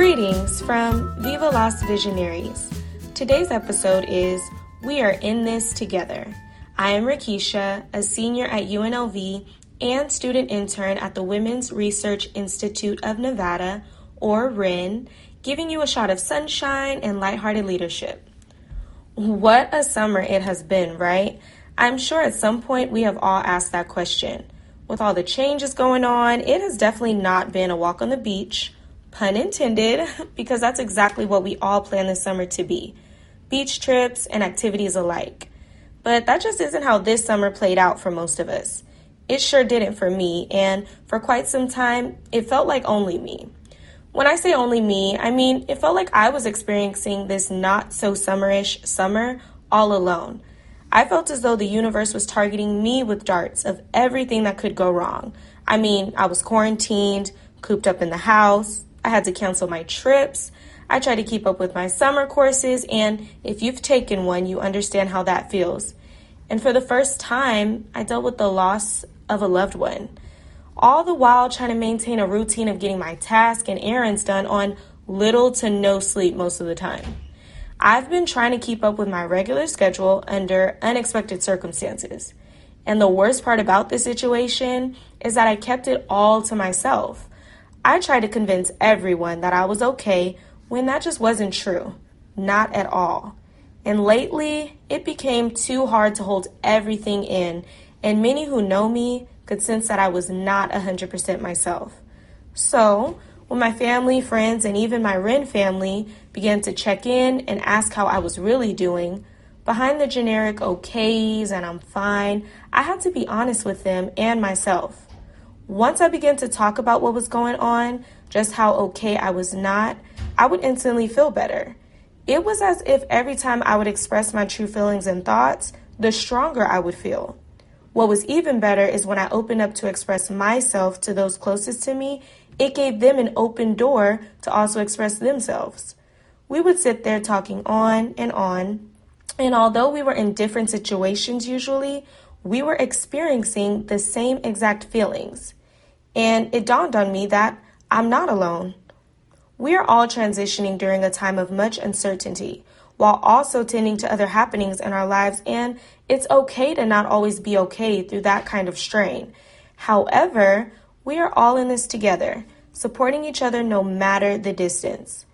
Greetings from Viva Las Visionaries. Today's episode is We Are in This Together. I am Rickeysha, a senior at UNLV and student intern at the Women's Research Institute of Nevada, or WRIN, giving you a shot of sunshine and lighthearted leadership. What a summer it has been, right? I'm sure at some point we have all asked that question. With all the changes going on, it has definitely not been a walk on the beach pun intended, because that's exactly what we all plan this summer to be beach trips and activities alike. But that just isn't how this summer played out for most of us. It sure didn't for me, and for quite some time, it felt like only me. When I say only me, I mean it felt like I was experiencing this not so summerish summer all alone. I felt as though the universe was targeting me with darts of everything that could go wrong. I mean, I was quarantined, cooped up in the house, I had to cancel my trips. I try to keep up with my summer courses, and if you've taken one, you understand how that feels. And for the first time, I dealt with the loss of a loved one. All the while trying to maintain a routine of getting my tasks and errands done on little to no sleep most of the time. I've been trying to keep up with my regular schedule under unexpected circumstances. And the worst part about this situation is that I kept it all to myself. I tried to convince everyone that I was okay when that just wasn't true. Not at all. And lately, it became too hard to hold everything in, and many who know me could sense that I was not 100% myself. So, when my family, friends, and even my WRIN family began to check in and ask how I was really doing, behind the generic okays and I'm fine, I had to be honest with them and myself. Once I began to talk about what was going on, just how okay I was not, I would instantly feel better. It was as if every time I would express my true feelings and thoughts, the stronger I would feel. What was even better is when I opened up to express myself to those closest to me, it gave them an open door to also express themselves. We would sit there talking on and on, and although we were in different situations usually, we were experiencing the same exact feelings. And it dawned on me that I'm not alone. We are all transitioning during a time of much uncertainty while also tending to other happenings in our lives, and it's okay to not always be okay through that kind of strain. However, we are all in this together, supporting each other no matter the distance.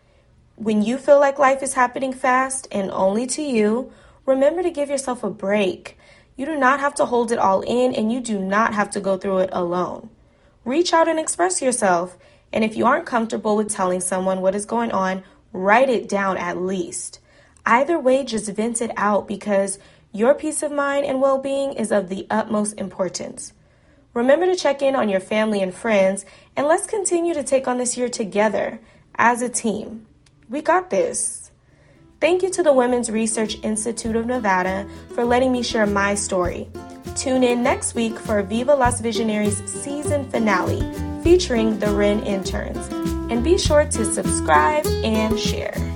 When you feel like life is happening fast and only to you, remember to give yourself a break. You do not have to hold it all in, and you do not have to go through it alone reach out and express yourself. And if you aren't comfortable with telling someone what is going on, write it down at least. Either way, just vent it out because your peace of mind and well being is of the utmost importance. Remember to check in on your family and friends, and let's continue to take on this year together as a team. We got this. Thank you to the Women's Research Institute of Nevada for letting me share my story. Tune in next week for Viva Las Visionaries season finale featuring the WRIN interns. And be sure to subscribe and share.